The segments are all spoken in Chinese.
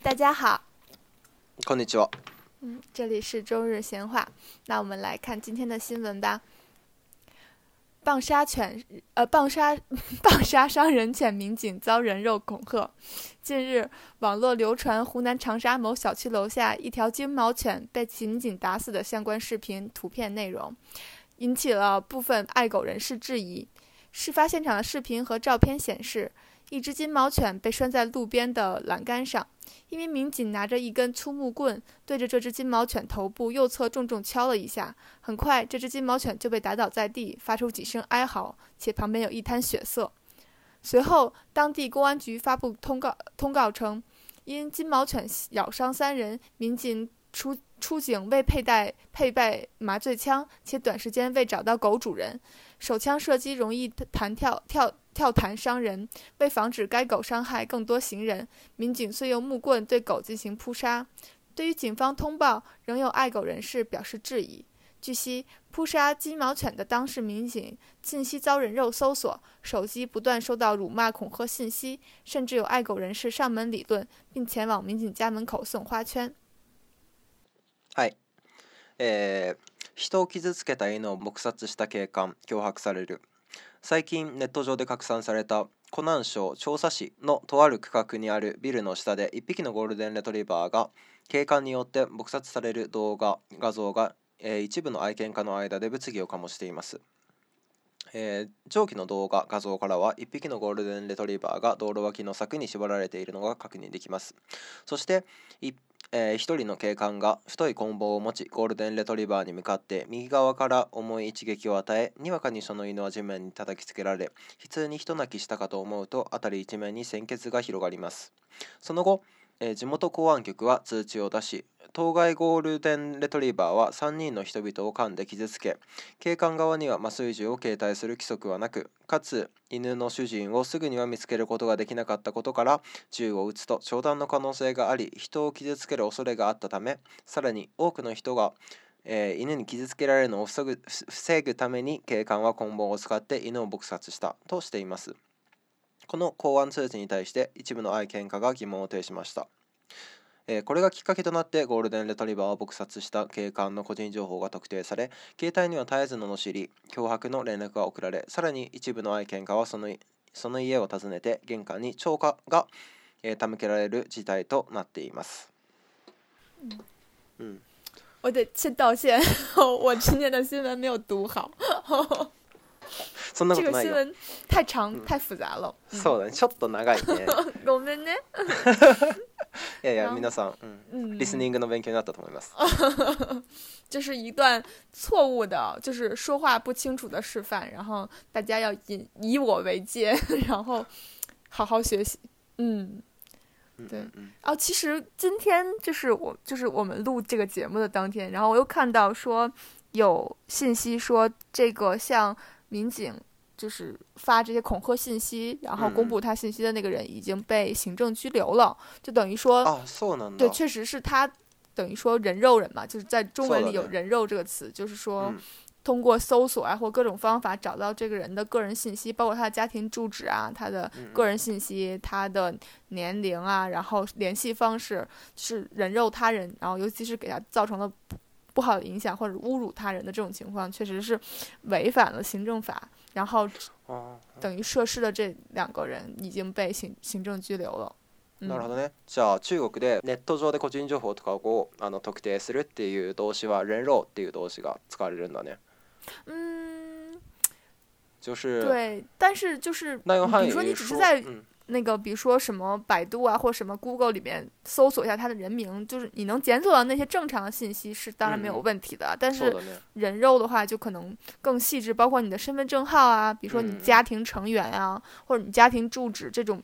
大家好。こんにちは。嗯，这里是中日闲话。那我们来看今天的新闻吧。棒杀犬，呃，棒杀 棒杀伤人犬民警遭人肉恐吓。近日，网络流传湖南长沙某小区楼下一条金毛犬被民警打死的相关视频、图片内容，引起了部分爱狗人士质疑。事发现场的视频和照片显示。一只金毛犬被拴在路边的栏杆上，一名民警拿着一根粗木棍，对着这只金毛犬头部右侧重重敲了一下。很快，这只金毛犬就被打倒在地，发出几声哀嚎，且旁边有一滩血色。随后，当地公安局发布通告，通告称，因金毛犬咬伤三人，民警出出警未佩戴配备麻醉枪，且短时间未找到狗主人。手枪射击容易弹跳跳跳弹伤人，为防止该狗伤害更多行人，民警遂用木棍对狗进行扑杀。对于警方通报，仍有爱狗人士表示质疑。据悉，扑杀金毛犬的当事民警近期遭人肉搜索，手机不断收到辱骂恐吓信息，甚至有爱狗人士上门理论，并前往民警家门口送花圈。嗨，呃，人を傷つけた犬を撲殺した警官脅迫される最近ネット上で拡散された湖南省調査市のとある区画にあるビルの下で1匹のゴールデンレトリバーが警官によって撲殺される動画画像が、えー、一部の愛犬家の間で物議を醸しています、えー、上記の動画画像からは1匹のゴールデンレトリバーが道路脇の柵に縛られているのが確認できますそして1えー、一人の警官が太い棍棒を持ちゴールデンレトリバーに向かって右側から重い一撃を与えにわかにその犬は地面に叩きつけられ普通に人泣きしたかと思うと辺り一面に鮮血が広がりますその後、えー、地元公安局は通知を出し当該ゴールデンレトリバーは3人の人々を噛んで傷つけ警官側には麻酔銃を携帯する規則はなくかつ犬の主人をすぐには見つけることができなかったことから銃を撃つと商談の可能性があり人を傷つける恐れがあったためさらに多くの人がえー、犬に傷つけられるのを防ぐ防ぐために警官は棍棒を使って犬を撲殺したとしていますこの公安通知に対して一部の愛犬家が疑問を呈しましたえー、これがきっかけとなってゴールデンレトリバーを撲殺した警官の個人情報が特定され携帯には絶えず罵り脅迫の連絡が送られさらに一部の愛犬家はそのその家を訪ねて玄関に超過が、えー、手向けられる事態となっています。うん、我得先道歉，我的新闻 没有读好。这个新闻太长太复杂了。そうだね、ちょっと長いね。ごめんね。いやいや、皆さん、listening の勉強になったと思います。这是一段错误的，就是说话不清楚的示范，然后大家要以以我为戒，然后好好学习。嗯，对。哦，其实今天就是我就是我们录这个节目的当天，然后我又看到说有信息说这个像。民警就是发这些恐吓信息，然后公布他信息的那个人已经被行政拘留了，就等于说对，确实是他，等于说人肉人嘛，就是在中文里有人肉这个词，就是说通过搜索啊或各种方法找到这个人的个人信息，包括他的家庭住址啊、他的个人信息、他的年龄啊，然后联系方式，是人肉他人，然后尤其是给他造成了。不好的影响或者侮辱他人的这种情况，确实是违反了行政法。然后，等于涉事的这两个人已经被行行政拘留了。なるほどね。じゃあ中国でネット上で個人情報とかあの特定するっていう動詞は連絡っていう動詞が使われるんだね。嗯，就是对，但是就是，你说你只是在。那个，比如说什么百度啊，或什么 Google 里面搜索一下他的人名，就是你能检索到那些正常的信息是当然没有问题的。但是人肉的话，就可能更细致，包括你的身份证号啊，比如说你家庭成员啊，或者你家庭住址这种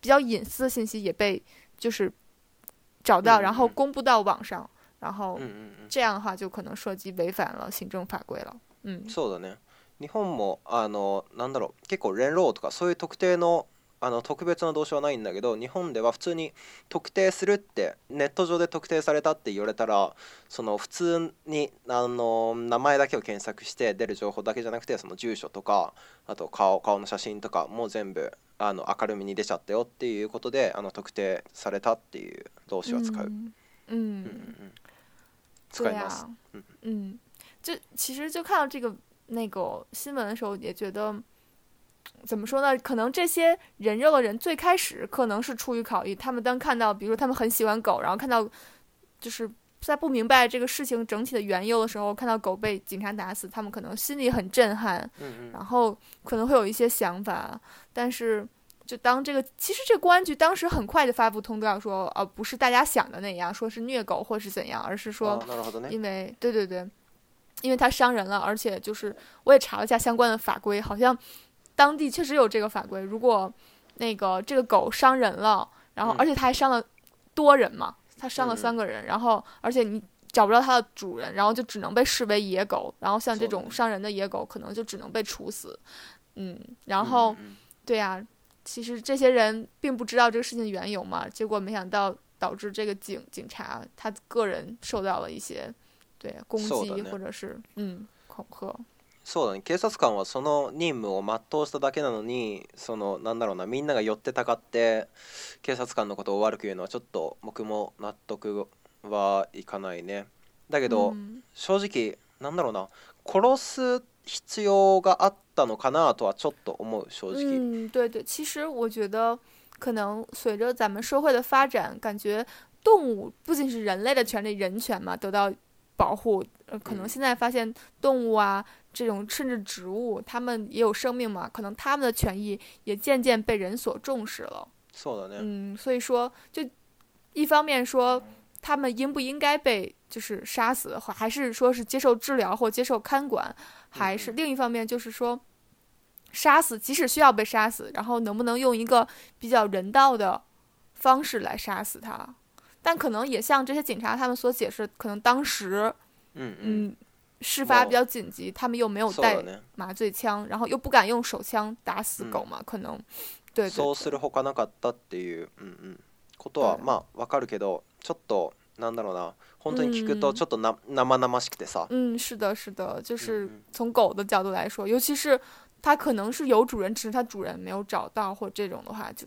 比较隐私的信息也被就是找到，然后公布到网上，然后这样的话就可能涉及违反了行政法规了。嗯，そうだね。日本もあのなんだろ結構とかそういう特定のあの特別な動詞はないんだけど日本では普通に特定するってネット上で特定されたって言われたらその普通にあの名前だけを検索して出る情報だけじゃなくてその住所とかあと顔顔の写真とかも全部あの明るみに出ちゃったよっていうことであの特定されたっていう動詞は使う。うんうんうん、使います。嗯就其实就看到这个那个新闻的时候，也觉得。怎么说呢？可能这些人肉的人最开始可能是出于考虑，他们当看到，比如说他们很喜欢狗，然后看到就是在不明白这个事情整体的缘由的时候，看到狗被警察打死，他们可能心里很震撼，然后可能会有一些想法。但是，就当这个，其实这公安局当时很快就发布通告说，呃，不是大家想的那样，说是虐狗或是怎样，而是说，因为对对对，因为它伤人了，而且就是我也查了一下相关的法规，好像。当地确实有这个法规，如果那个这个狗伤人了，然后而且它还伤了多人嘛，它伤了三个人，然后而且你找不着它的主人，然后就只能被视为野狗，然后像这种伤人的野狗，可能就只能被处死。嗯，然后对呀，其实这些人并不知道这个事情的缘由嘛，结果没想到导致这个警警察他个人受到了一些对攻击或者是嗯恐吓。そうだね警察官はその任務を全うしただけなのにそのなんだろうなみんなが寄ってたかって警察官のことを悪く言うのはちょっと僕も納得はいかないねだけど、うん、正直なんだろうな殺す必要があったのかなとはちょっと思う正直。嗯，对对，其实我觉得可能随着咱们社会的发展，感觉动物不仅是人类的权利、人权嘛，得到保护，可能现在发现动物啊，这种甚至植物，它们也有生命嘛，可能它们的权益也渐渐被人所重视了。嗯，所以说，就一方面说，它们应不应该被就是杀死还是说是接受治疗或接受看管，还是另一方面就是说，杀死即使需要被杀死，然后能不能用一个比较人道的方式来杀死它？但可能也像这些警察他们所解释，可能当时，嗯嗯，事发比较紧急，他们又没有带麻醉枪，然后又不敢用手枪打死狗嘛，可能，对。そうするほかなかったっていう、うんうん。ことはまあわかるけど、ちょっとなんだろうな、本当に聞くとちょっとな生々しくてさ。嗯，是的，是的，就是从狗的角度来说，尤其是它可能是有主人，只是它主人没有找到或这种的话就。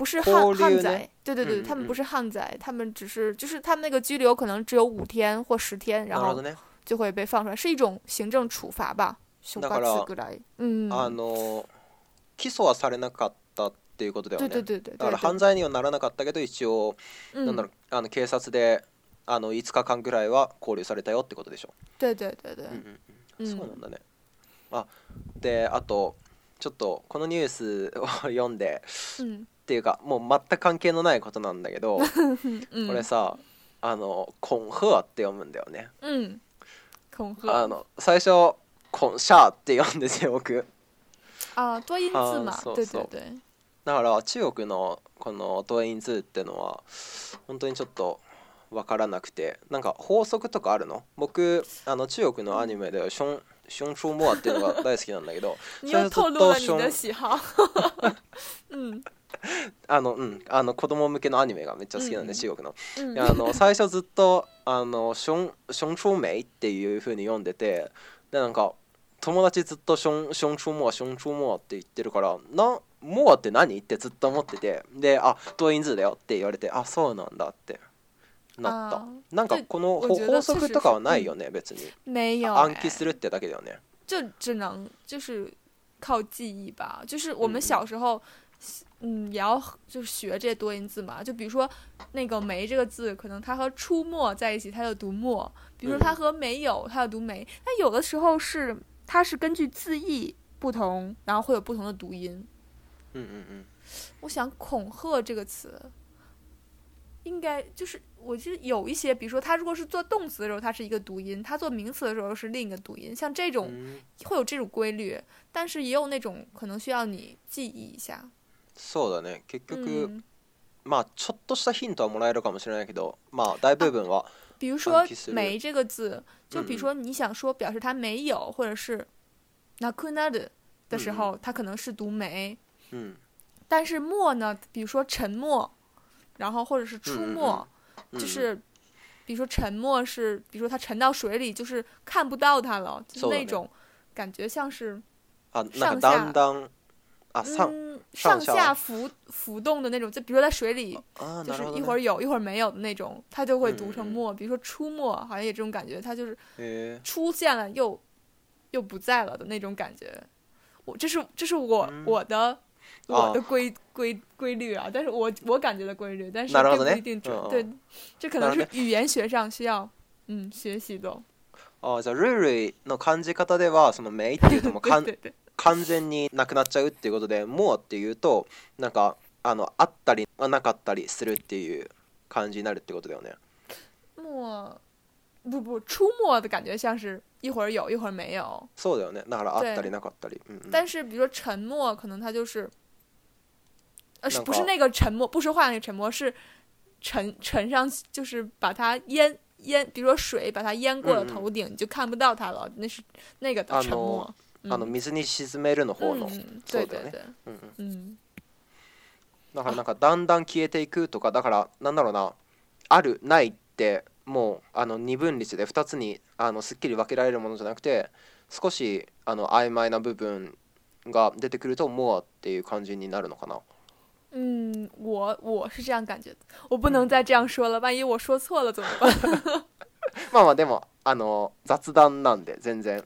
不是汉汉仔，对对对，他们不是汉仔，他们只是就是他们那个拘留可能只有五天或十天，然後就会被放出来，是一种行政处罚吧。だからあの起訴はされなかったっていうことだよね。だから犯罪にはならなかったけど一応、なんだろあの警察であの5日間ぐらいは拘留されたよってことでしょ。对对对对。そうなんだね。あであとちょっとこのニュースを読んで、っていうかもう全く関係のないことなんだけど、うん、これさあの「コンフア」って読むんだよね。うん、コンフアの最初「コンシャー」って読んですよ僕。あ多音字嘛そうそう对对だから中国のこのト多音字ってのは本当にちょっとわからなくてなんか法則とかあるの僕あの中国のアニメで「ション」ションションモアっていうのが大好きなんだけど。你又透露了你的喜うん。あのうんあの子供向けのアニメがめっちゃ好きなんで、うん、中国の。うん、あの最初ずっと「あのションションチョウメイ」っていうふうに読んでてでなんか友達ずっとション「ションチュウモアションチョウモア」って言ってるからな「モアって何?」ってずっと思っててで「あトインズだよ」って言われて「あそうなんだ」ってなったなんかこの法則とかはないよね別に暗記するってだけだよね就只能就是靠记忆吧就是我们小时候、嗯嗯，也要就学这多音字嘛。就比如说，那个“没”这个字，可能它和“出没”在一起，它就读“没”；，比如说它和“没有”，它就读“没”。它有的时候是，它是根据字义不同，然后会有不同的读音。嗯嗯嗯。我想“恐吓”这个词，应该就是，我记得有一些，比如说它如果是做动词的时候，它是一个读音；，它做名词的时候是另一个读音。像这种会有这种规律，但是也有那种可能需要你记忆一下。そうだね。結局、まあちょっとしたヒントはもらえるかもしれないけど、まあ大部分は、比如说“没”这个字，就比如说你想说表示它没有，或者是“那クナド”的时候，它可能是读“没”。嗯。但是“没”呢，比如说沉默，然后或者是出没，就是比如说沉默是，比如说它沉到水里，就是看不到它了，就那种感觉像是啊，那当当。嗯，上下浮浮动的那种，就比如说在水里，就是一会儿有一会儿没有的那种，它就会读成“没”。比如说“出没”，好像有这种感觉，它就是出现了又又不在了的那种感觉。我这是这是我我的我的规规规律啊，但是我我感觉的规律，但是并不一定准。对，这可能是语言学上需要嗯学习的。哦，じゃ瑞ーの感じ方ではその名っていうとも 完全になくなっちゃうっていうことで、もうって言うとなんかあのあったりなかったりするっていう感じになるってことだよね。もう不不出没的感觉，像是一会儿有，一会儿没有。そうだよね。だからあったりなかったり。但是比如说沉默，可能它就是呃，不是那个沉默，不说话那个沉默，是沉沉上就是把它淹淹，比如说水把它淹过了头顶，你就看不到它了。那是那个的沉默。あの水に沈めるの方の、うんそうだよね。だからなんかだんだん消えていくとかだからなんだろうなあるないってもうあの二分率で2つにあのすっきり分けられるものじゃなくて少しあの曖昧な部分が出てくるとモアっていう感じになるのかな。嗯，我我是这样感觉的，我不能再这样说了，万一我说错了怎么办？まあまあでもあの雑談なんで全然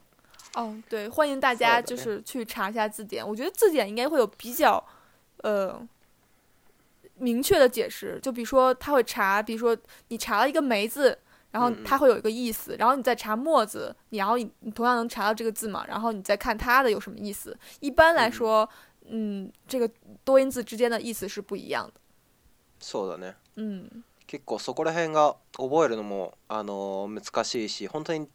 哦，对，欢迎大家就是去查一下字典。我觉得字典应该会有比较，呃，明确的解释。就比如说，他会查，比如说你查了一个“梅”字，然后它会有一个意思，然后你再查“墨”字，然后你同样能查到这个字嘛，然后你再看它的有什么意思。一般来说，嗯，这个多音字之间的意思是不一样的。そうだね。嗯，結構そこら辺が覚えるのもあの難しいし、本当に。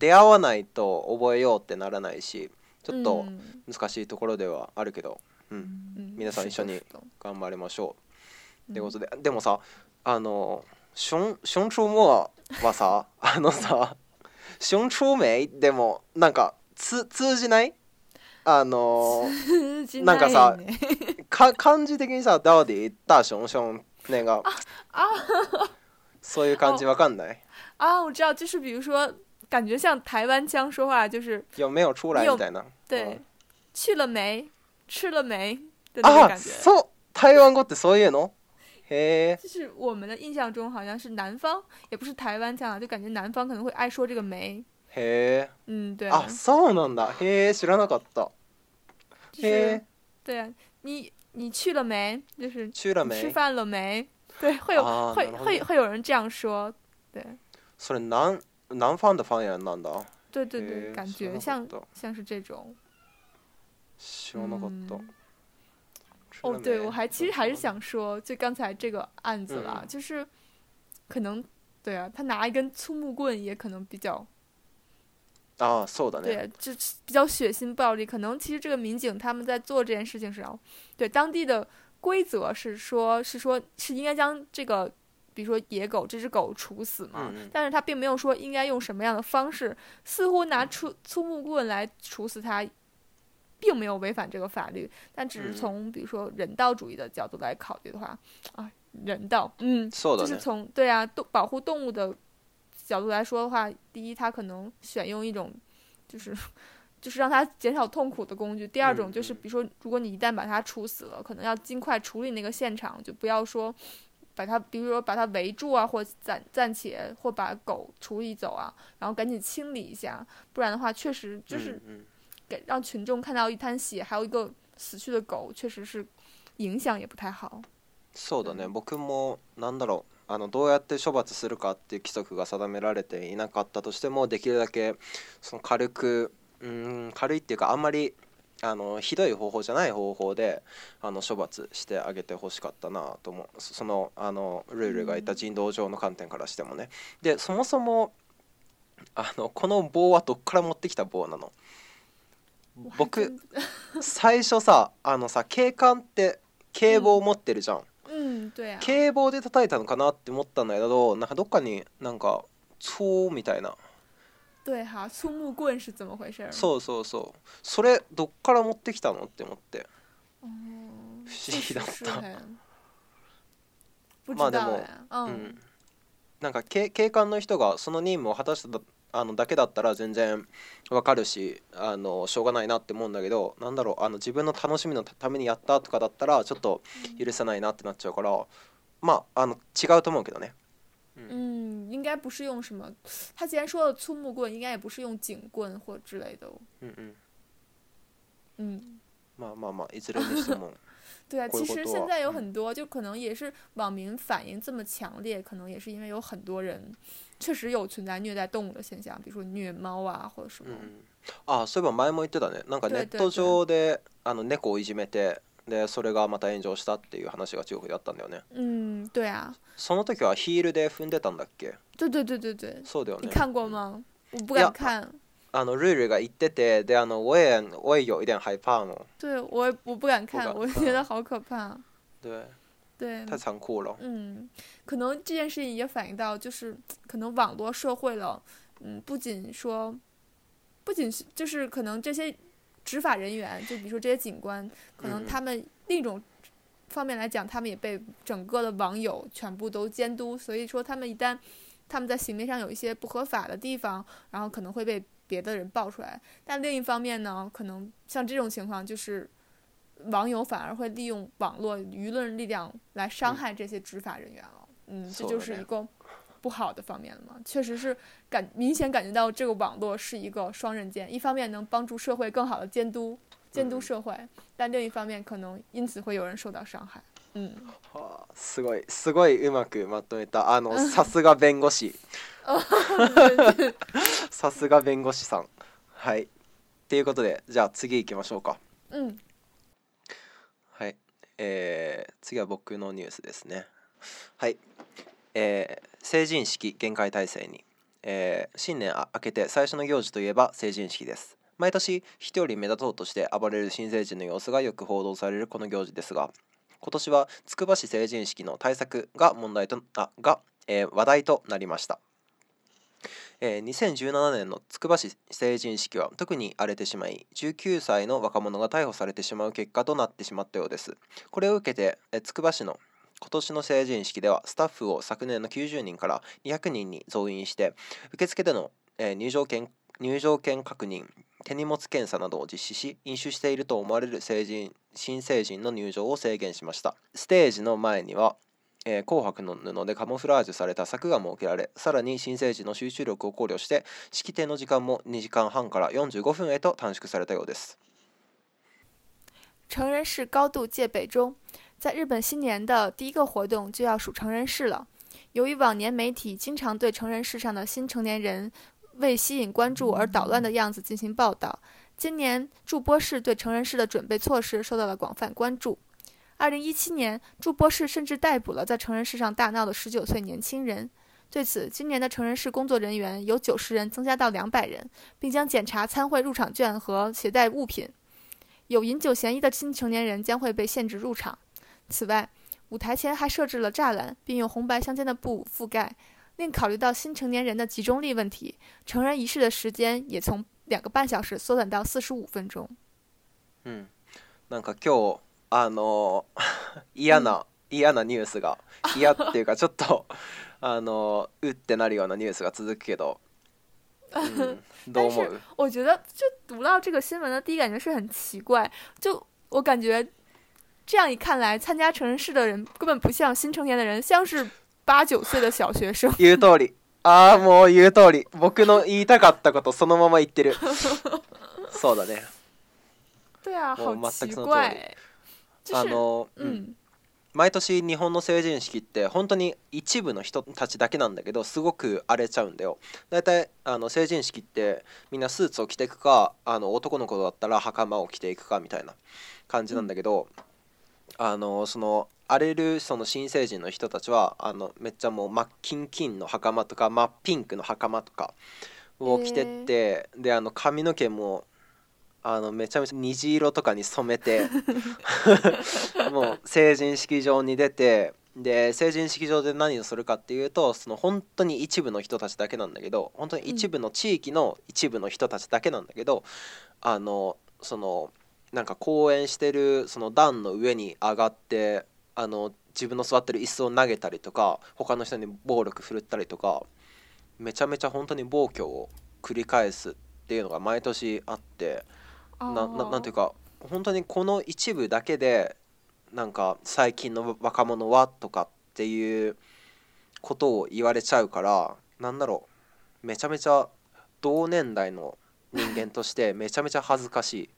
出会わないと覚えようってならないしちょっと難しいところではあるけど、うん、うん、皆さん一緒に頑張りましょう。ってことででもさあの ションション・チョウ・モアはさあのさシょン・チょウ・メイでもなんかつ通じないあのーね、なんかさか漢字的にさ「ダオディ」「ダーションション」那个そういう感じわかんないああ我知道就是比如说感觉像台湾腔说话，就是有没有出来你在那？对，去了没？吃了没？的那种感觉。語ってそういうの。就是我们的印象中好像是南方，也不是台湾腔啊，就感觉南方可能会爱说这个“梅。嘿，嗯，对。啊，そうなんだ。嘿，知らなかった。嘿，对啊，你你去了没？就是去了没？吃饭了没？对，会有会会会有人这样说。对，それな南方的方言难道？对对对，感觉像像是这种。哦，对，我还其实还是想说，就刚才这个案子了，就是可能对啊，他拿一根粗木棍，也可能比较啊，瘦的那对，就是比较血腥暴力。可能其实这个民警他们在做这件事情时候，对当地的规则是说，是说，是应该将这个。比如说野狗，这只狗处死嘛，但是他并没有说应该用什么样的方式，似乎拿出粗木棍来处死它，并没有违反这个法律，但只是从比如说人道主义的角度来考虑的话，啊，人道，嗯，就是从对啊，动保护动物的角度来说的话，第一，他可能选用一种，就是就是让它减少痛苦的工具；，第二种就是比如说，如果你一旦把它处死了，可能要尽快处理那个现场，就不要说。把它，比如说把它围住啊，或暂暂且，或把狗处理走啊，然后赶紧清理一下，不然的话，确实就是，给让群众看到一滩血，还有一个死去的狗，确实是，影响也不太好。そうだね。僕もなんだろうあのどうやって処罰するかっていう規則が定められていなかったとしても、できるだけその軽く、うん軽いっていうかあまりあのひどい方法じゃない方法であの処罰してあげてほしかったなと思うそのあのルールがいた人道上の観点からしてもねでそもそもあのこの棒はどっから持ってきた棒なの僕最初さあのさ警官って警棒持ってるじゃん、うん警棒で叩いたのかなって思ったんだけどなんかどっかになんか「そう」みたいな对哈、粗木棍是怎么回事そうそうそうそれどっから持ってきたのって思って不思議だったまあでも、うん、なんか警警官の人がその任務を果たしたあのだけだったら全然わかるしあのしょうがないなって思うんだけどなんだろうあの自分の楽しみのためにやったとかだったらちょっと許せないなってなっちゃうから、まああの違うと思うけどね嗯，应该不是用什么，他既然说了粗木棍，应该也不是用警棍或之类的哦。嗯嗯。嗯。嘛嘛嘛，一直都在梦。对啊，其实现在有很多，就可能也是网民反应这么强烈，可能也是因为有很多人确实有存在虐待动物的现象，比如说虐猫啊或者什么。啊，そういえば前も言ってたね。なんかネット上であの猫いじめて。でそれがまた炎上したっていう話が中国であったんだよね。ん对啊。その時はヒールで踏んでたんだっけ？对对对对对。そうだよね。你看过吗？我不敢看。あのルールが言ってて、であの我也我也有一点害怕の对，我我不敢看，我觉得好可怕。对。对。太残酷了。嗯，可能这件事情也反映到，就是可能网络社会了。嗯，不仅说，不仅就是可能这些执法人员，就比如说这些警官，可能他们另一种方面来讲，他们也被整个的网友全部都监督，所以说他们一旦他们在行为上有一些不合法的地方，然后可能会被别的人爆出来。但另一方面呢，可能像这种情况，就是网友反而会利用网络舆论力量来伤害这些执法人员了。嗯，这就是一个。不好的方面了吗？确实是感明显感觉到这个网络是一个双刃剑，一方面能帮助社会更好的监督监督社会，但另一方面可能因此会有人受到伤害。嗯。すごいすごいうまくまとめた。あの さすが弁護士。さすが弁護士さん。はい。ということで、じゃあ次行きましょうか。うん。はい。え次は僕のニュースですね。はい。えー、成人式限界体制に、えー、新年明けて最初の行事といえば成人式です毎年人より目立とうとして暴れる新成人の様子がよく報道されるこの行事ですが今年はつくば市成人式の対策が問題とあが、えー、話題となりましたえー、2017年のつくば市成人式は特に荒れてしまい19歳の若者が逮捕されてしまう結果となってしまったようですこれを受けてつくば市の今年の成人式ではスタッフを昨年の90人から200人に増員して受付での、えー、入場券入場券確認手荷物検査などを実施し飲酒していると思われる成人新成人の入場を制限しましたステージの前には、えー、紅白の布でカモフラージュされた柵が設けられさらに新成人の集中力を考慮して式典の時間も2時間半から45分へと短縮されたようです成人式高度戒中在日本新年的第一个活动就要数成人式了。由于往年媒体经常对成人式上的新成年人为吸引关注而捣乱的样子进行报道，今年驻波市对成人式的准备措施受到了广泛关注。二零一七年，驻波市甚至逮捕了在成人式上大闹的十九岁年轻人。对此，今年的成人式工作人员由九十人增加到两百人，并将检查参会入场券和携带物品。有饮酒嫌疑的新成年人将会被限制入场。此外，舞台前还设置了栅栏，并用红白相间的布覆盖。另考虑到新成年人的集中力问题，成人仪式的时间也从两个半小时缩短到四十五分钟。嗯，なんか今日あの嫌な嫌なニュースが嫌っていうかちょっと あのうってなるようなニュースが続くけど、どう思う？我觉得就读到这个新闻的第一感觉是很奇怪，就我感觉。这样一看来，参加成人式的人根本不像新成年的人，像是八九岁的小学生。言う通り。ああ、もう言う通り。僕の言いたかったことそのまま言ってる。そうだね。对啊，好奇怪。あの、う毎年日本の成人式って本当に一部の人たちだけなんだけどすごく荒れちゃうんだよ大体あの成人式ってみんなスーツを着ていくかあの男の子だったら袴を着ていくかみたいな感じなんだけど、うんあのその荒れるその新成人の人たちはあのめっちゃもう真っ金金の袴とか真っピンクの袴とかを着てって、えー、であの髪の毛もあのめちゃめちゃ虹色とかに染めて もう成人式場に出てで成人式場で何をするかっていうとその本当に一部の人たちだけなんだけど本当に一部の地域の一部の人たちだけなんだけど、うん、あのそのなんか公演してるその段の上に上がってあの自分の座ってる椅子を投げたりとか他の人に暴力振るったりとかめちゃめちゃ本当に暴挙を繰り返すっていうのが毎年あってななんていうか本当にこの一部だけでなんか最近の若者はとかっていうことを言われちゃうからなんだろうめちゃめちゃ同年代の人間としてめちゃめちゃ恥ずかしい。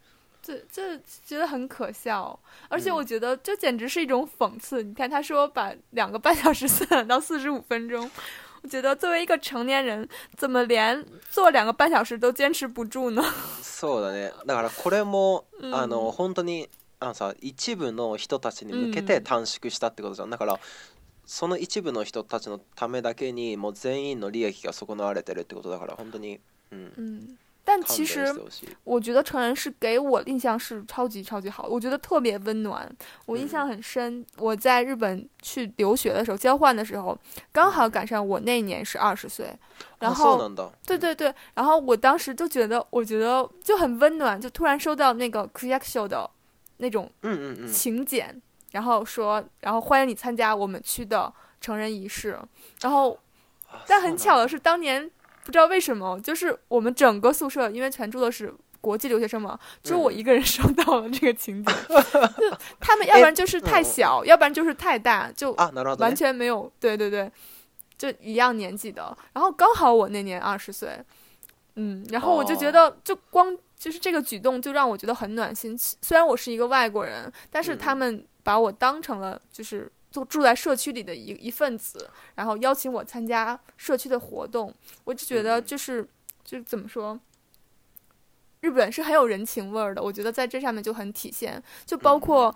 这这觉得很可笑，而且我觉得这简直是一种讽刺。你看，他说把两个半小时缩短到四十五分钟，我觉得作为一个成年人，怎么连做两个半小时都坚持不住呢？そうだね。だからこれもあの本当にあのさ一部の人たちに向けて短縮したってことじゃん。だからその一部の人たちのためだけにもう全員の利益が損なわれてるってことだから、本当に、うん。但其实，我觉得成人是给我印象是超级超级好，我觉得特别温暖，我印象很深。我在日本去留学的时候，交换的时候，刚好赶上我那年是二十岁，然后，对对对，然后我当时就觉得，我觉得就很温暖，就突然收到那个 k u r e o u 的，那种嗯嗯嗯请柬，然后说，然后欢迎你参加我们区的成人仪式，然后，但很巧的是当年。不知道为什么，就是我们整个宿舍，因为全住的是国际留学生嘛，就我一个人收 到了这个情景。他们要不然就是太小，要不然就是太大，就完全没有，对对对，就一样年纪的。然后刚好我那年二十岁，嗯，然后我就觉得，就光就是这个举动就让我觉得很暖心。虽然我是一个外国人，但是他们把我当成了就是。就住在社区里的一一份子，然后邀请我参加社区的活动，我就觉得就是就是怎么说，日本是很有人情味儿的，我觉得在这上面就很体现，就包括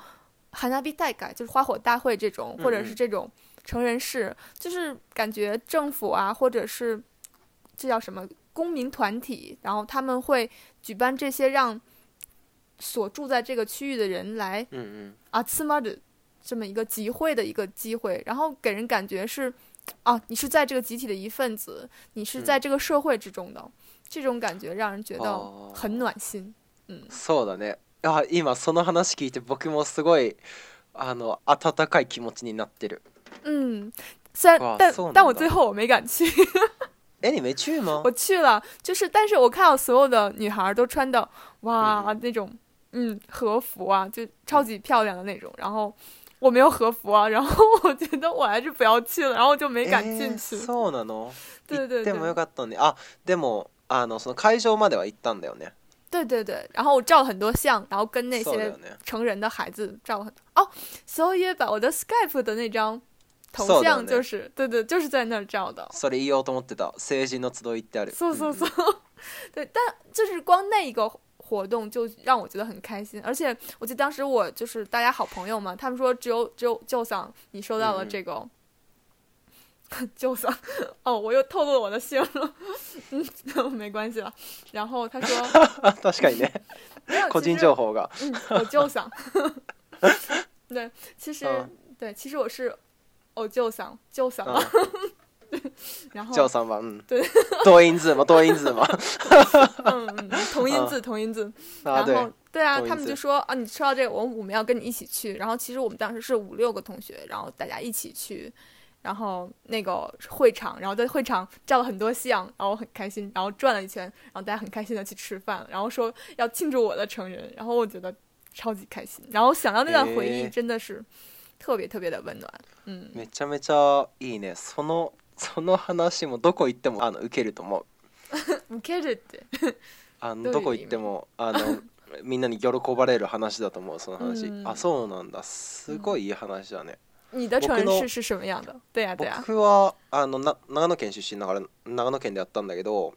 寒假比改，就是花火大会这种，或者是这种成人式，就是感觉政府啊，或者是这叫什么公民团体，然后他们会举办这些让所住在这个区域的人来，嗯嗯啊，次嘛的。这么一个集会的一个机会，然后给人感觉是，啊，你是在这个集体的一份子，你是在这个社会之中的，这种感觉让人觉得很暖心。嗯，そうだね。あ、今、その話聞いて僕もすごいあの温かい気持ちになってる。嗯，虽然但但我最后我没敢去。哎，你没去吗？我去了，就是但是我看到所有的女孩都穿的哇那种嗯和服啊，就超级漂亮的那种，然后。我没有和服啊，然后我觉得我还是不要去了，然后我就没敢进去。诶，なの？对对对。もかったあ、でもあのその会場までは行ったんだよね。对对对，然后我照了很多相，然后跟那些成人的孩子照。そう哦所以把我的 Skype 的那张头像就是，对对，就是在那儿照的。それ言おうと思ってた成人の都道ってある。そうそうそう。对，但就是光那个。活动就让我觉得很开心，而且我记得当时我就是大家好朋友嘛，他们说只有只有旧桑你收到了这个，旧桑哦，我又透露我的心了，嗯，没关系了。然后他说，確かにね，没有，情報が，嗯，对，其实对，其实我是，哦，旧桑，旧桑啊。然后叫三班，嗯，对，多音字嘛，多音字嘛，嗯，嗯，同音字，同音字。啊，对，对啊，他们就说啊，你说到这个，我我们要跟你一起去。然后其实我们当时是五六个同学，然后大家一起去，然后那个会场，然后在会场照了很多相，然后我很开心，然后转了一圈，然后大家很开心的去吃饭，然后说要庆祝我的成人，然后我觉得超级开心，然后想到那段回忆，真的是特别特别的温暖。嗯，めちゃめちゃいいねその。その話もどこ行ってもあの受けると思う 受けるって あのどこ行ってもあの みんなに喜ばれる話だと思うその話、あそうなんだすごいいい話だね、うん、僕はあのな長野県出身だから長野県でやったんだけど、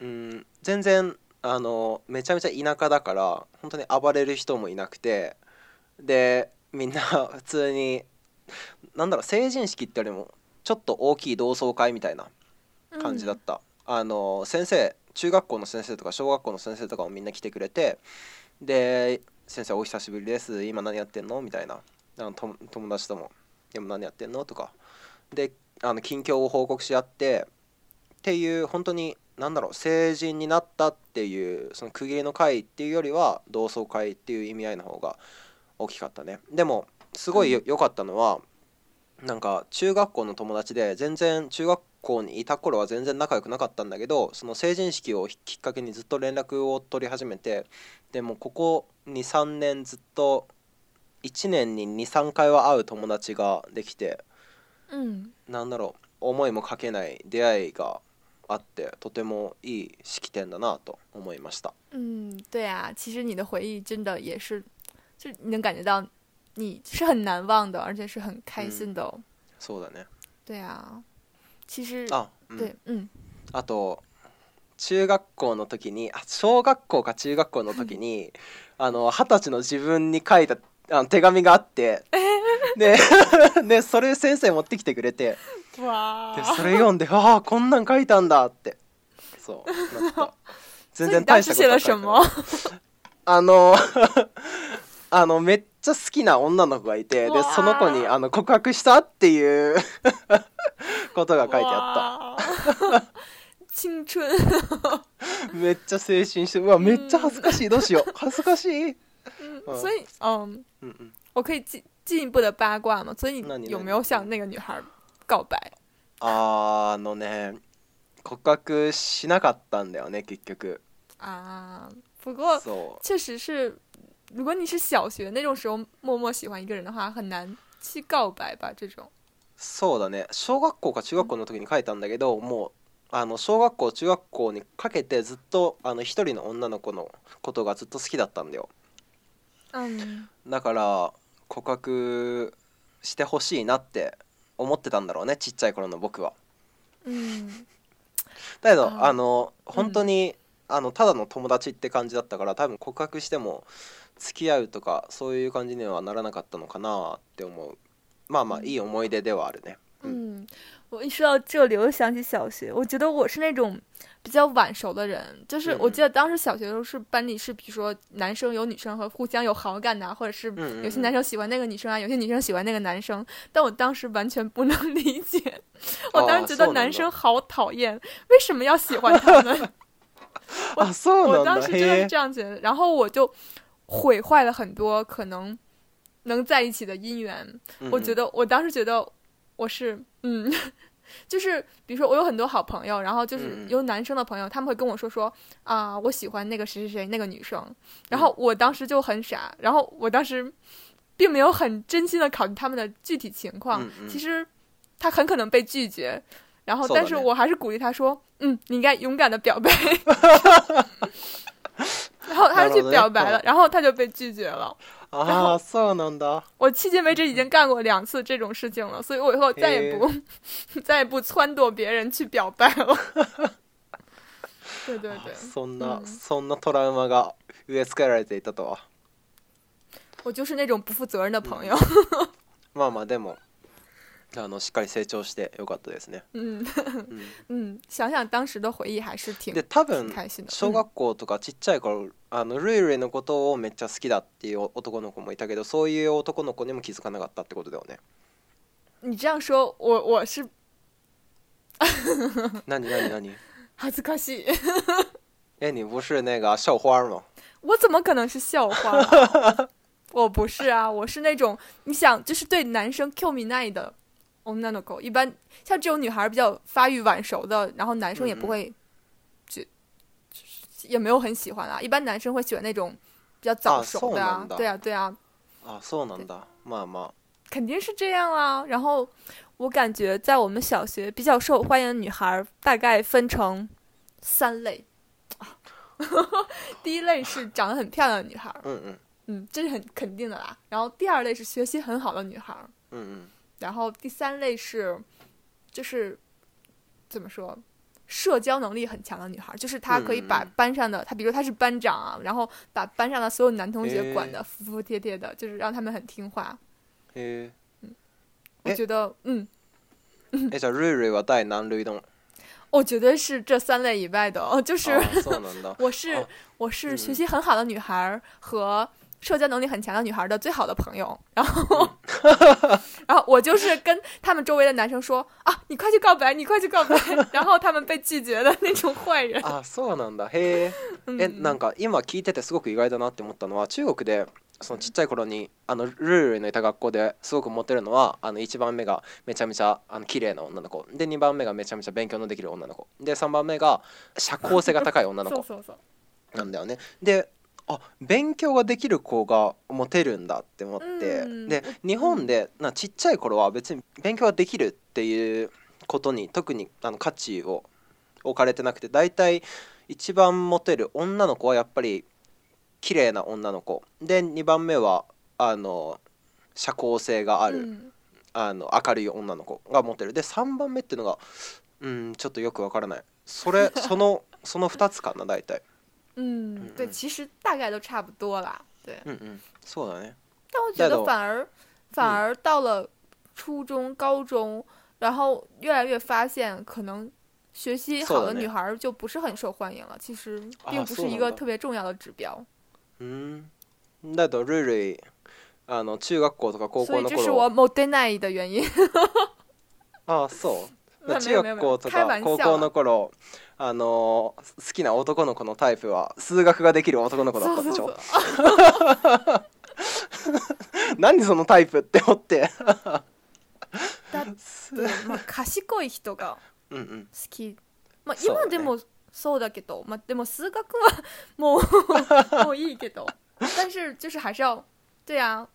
うん、全然あのめちゃめちゃ田舎だから本当に暴れる人もいなくてでみんな普通になんだろう成人式ってよりもちょっと大きい同窓会みたいな感じだった、うん、あの先生中学校の先生とか小学校の先生とかもみんな来てくれてで「先生お久しぶりです今何やってんの?」みたいなあの友達とも「でも何やってんの?」とかであの近況を報告し合ってっていう本当に何だろう成人になったっていうその区切りの会っていうよりは同窓会っていう意味合いの方が大きかったねでもすごい良、かったのは、なんか中学校の友達で全然中学校にいた頃は全然仲良くなかったんだけどその成人式をきっかけにずっと連絡を取り始めてでもここ23年ずっと1年に23回は会う友達ができて、うん、なんだろう思いもかけない出会いがあってとてもいい式典だなと思いました。嗯，对啊，其实你的回忆真的也是，就能感觉到你是很难忘的，而且是很开心的、哦。そうだね。对啊，其实あ、うん、对、うん、あと中学校の時にあ小学校か中学校の時に あの二十歳の自分に書いたあの手紙があって。で でそれ先生持ってきてくれてでそれ読んで「ああこんなん書いたんだ」ってそうなった全然大したことない。あのあのめっちゃ好きな女の子がいてでその子にあの告白したっていう ことが書いてあった。青春めっちゃ青春してうわめっちゃ恥ずかしい、どうしよう 恥ずかしい、う所以嗯嗯嗯我可以进进一步的八卦吗所以你有没有向那个女孩告白あのね告白しなかったんだよね結局あ不过确实是如果你是小学那种时候默默喜欢一个人的话，很难去告白吧？这种。そうだね。小学校か中学校の時に書いたんだけど、もうあの小学校中学校にかけてずっとあの一人の女の子のことがずっと好きだったんだよ。うん、だから告白してほしいなって思ってたんだろうねちっちゃい頃の僕は。うん、だけどあの本当にあのただの友達って感じだったから多分告白しても付き合うとかそういう感じにはならなかったのかなって思うまあまあいい思い出ではあるね。嗯，我一说到这里，我就想起小学。我觉得我是那种比较晚熟的人，就是我记得当时小学的时候是班里是，比如说男生有女生和互相有好感啊，或者是有些男生喜欢那个女生啊，有些女生喜欢那个男生。但我当时完全不能理解，我当时觉得男生好讨厌，为什么要喜欢他们？我我当时真的是这样觉得，然后我就毁坏了很多可能能在一起的姻缘。我觉得我当时觉得我是嗯，就是比如说我有很多好朋友，然后就是有男生的朋友，他们会跟我说说啊，我喜欢那个谁谁谁那个女生，然后我当时就很傻，然后我当时并没有很真心的考虑他们的具体情况，其实他很可能被拒绝。然后，但是我还是鼓励他说：“嗯，你应该勇敢的表白。”然后他就去表白了，然后他就被拒绝了。啊，能的！我迄今为止已经干过两次这种事情了，所以我以后再也不 再也不撺掇别人去表白了。对对对。そんなそんなトラウマが付けられていたとは。我就是那种不负责任的朋友。まあまあでも。あのしっかり成長してよかったですね。うんうん、うん。うん。うん。うん。うん。で多分小学校とかちっちゃい頃、うん、あのルイルイのことをめっちゃ好きだっていう男の子もいたけどそういう男の子にも気づかなかったってことだよね。你这样说，我我是，うん、うん。うん、恥ずかしい。ん、你不是那个校花吗？我怎么可能是校花、う 我不是啊，我是那种你想就是对男生うん。う的。哦，no 一般像这种女孩比较发育晚熟的，然后男生也不会，就也没有很喜欢啊。一般男生会喜欢那种比较早熟的，啊，对啊对啊。啊，送的，肯定是这样啊。然后我感觉在我们小学比较受欢迎的女孩大概分成三类。第一类是长得很漂亮的女孩，嗯嗯嗯，这是很肯定的啦。然后第二类是学习很好的女孩，嗯嗯。然后第三类是，就是怎么说，社交能力很强的女孩，就是她可以把班上的，她比如说她是班长啊，然后把班上的所有男同学管的服服帖帖的，就是让他们很听话。嗯，我觉得嗯，那瑞瑞 我带南我绝对是这三类以外的，就是 我是我是学习很好的女孩和。社交能力很强的女孩的最好的朋友，然后，然后我就是跟他们周围的男生说啊，你快去告白，你快去告白，然后他们被拒绝的那种坏人。啊，そうなんだ。へえ。え、なんか今聞いててすごく意外だなって思ったのは、中国でそのちっちゃい頃にあのルールのいた学校ですごくモテるのはあの一番目がめちゃめちゃあの綺麗な女の子、で二番目がめちゃめちゃ勉強のできる女の子、で三番目が社交性が高い女の子。なんだよね。で。あ勉強ができる子がモテるんだって思って、うん、で日本でなちっちゃい頃は別に勉強ができるっていうことに特にあの価値を置かれてなくて大体一番モテる女の子はやっぱり綺麗な女の子で2番目はあの社交性がある、うん、あの明るい女の子がモテるで3番目っていうのがうんちょっとよくわからないそれそのその2つかな大体。嗯，对，其实大概都差不多啦，对，嗯嗯，错的呢。但我觉得反而，反而到了初中、高中，然后越来越发现，可能学习好的女孩就不是很受欢迎了。其实并不是一个特别重要的指标。嗯，那け瑞瑞，ルイあの中学校高所以这是我 modernity 的原因。啊，o 中学校とか高校の頃あの好きな男の子のタイプは数学ができる男の子だったでしょ 何そのタイプって思ってだって、まあ、賢い人が好き、うんうん、まあ、今でもそうだけど、ね、まあ、でも数学は もうもういいけど但是就是还是要对啊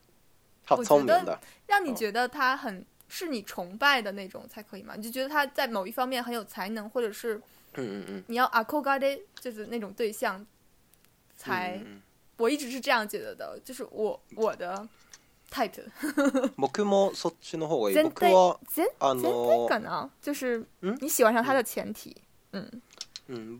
我觉得让你觉得他很是你崇拜的那种才可以吗？你就觉得他在某一方面很有才能，或者是，嗯嗯嗯，你要阿库加德就是那种对象，才，我一直是这样觉得的，就是我我的，type。就是你喜欢上他的前提，嗯。嗯，人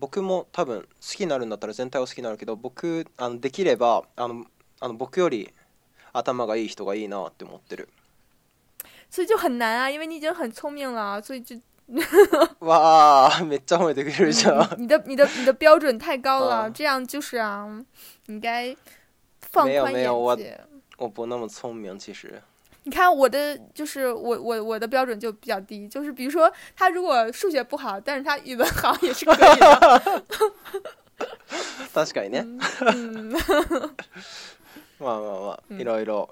所以就很难啊，因为你已经很聪明了，所以就 哇，没张伟这个事情，你的你的你的标准太高了，这样就是啊，你该放宽眼界。没有没有，我我不那么聪明，其实。你看我的就是我我我的标准就比较低，就是比如说他如果数学不好，但是他语文好也是可以。哈哈哈！哈哈哈！確かにね。嗯。まあまあまあいろいろ。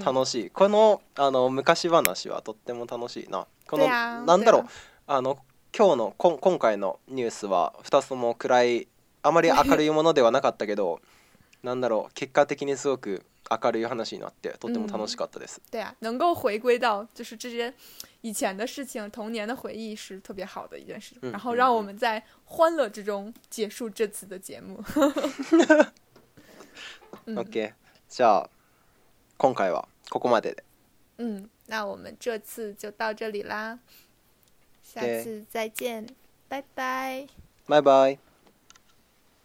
楽しい、このあの昔話はとっても楽しいなこのなんだろうあの今日のこ今回のニュースは2つとも暗いあまり明るいものではなかったけど なんだろう結果的にすごく明るい話になってとても楽しかったです。で、对啊，能够回归到就是这些以前的事情、童年的回忆是特别好的一件事然后让我们在欢乐之中结束这次的节目。OK，じゃあ。今回はここまでで。うん。那我们这次就到这里啦，下次再见，拜拜，拜拜。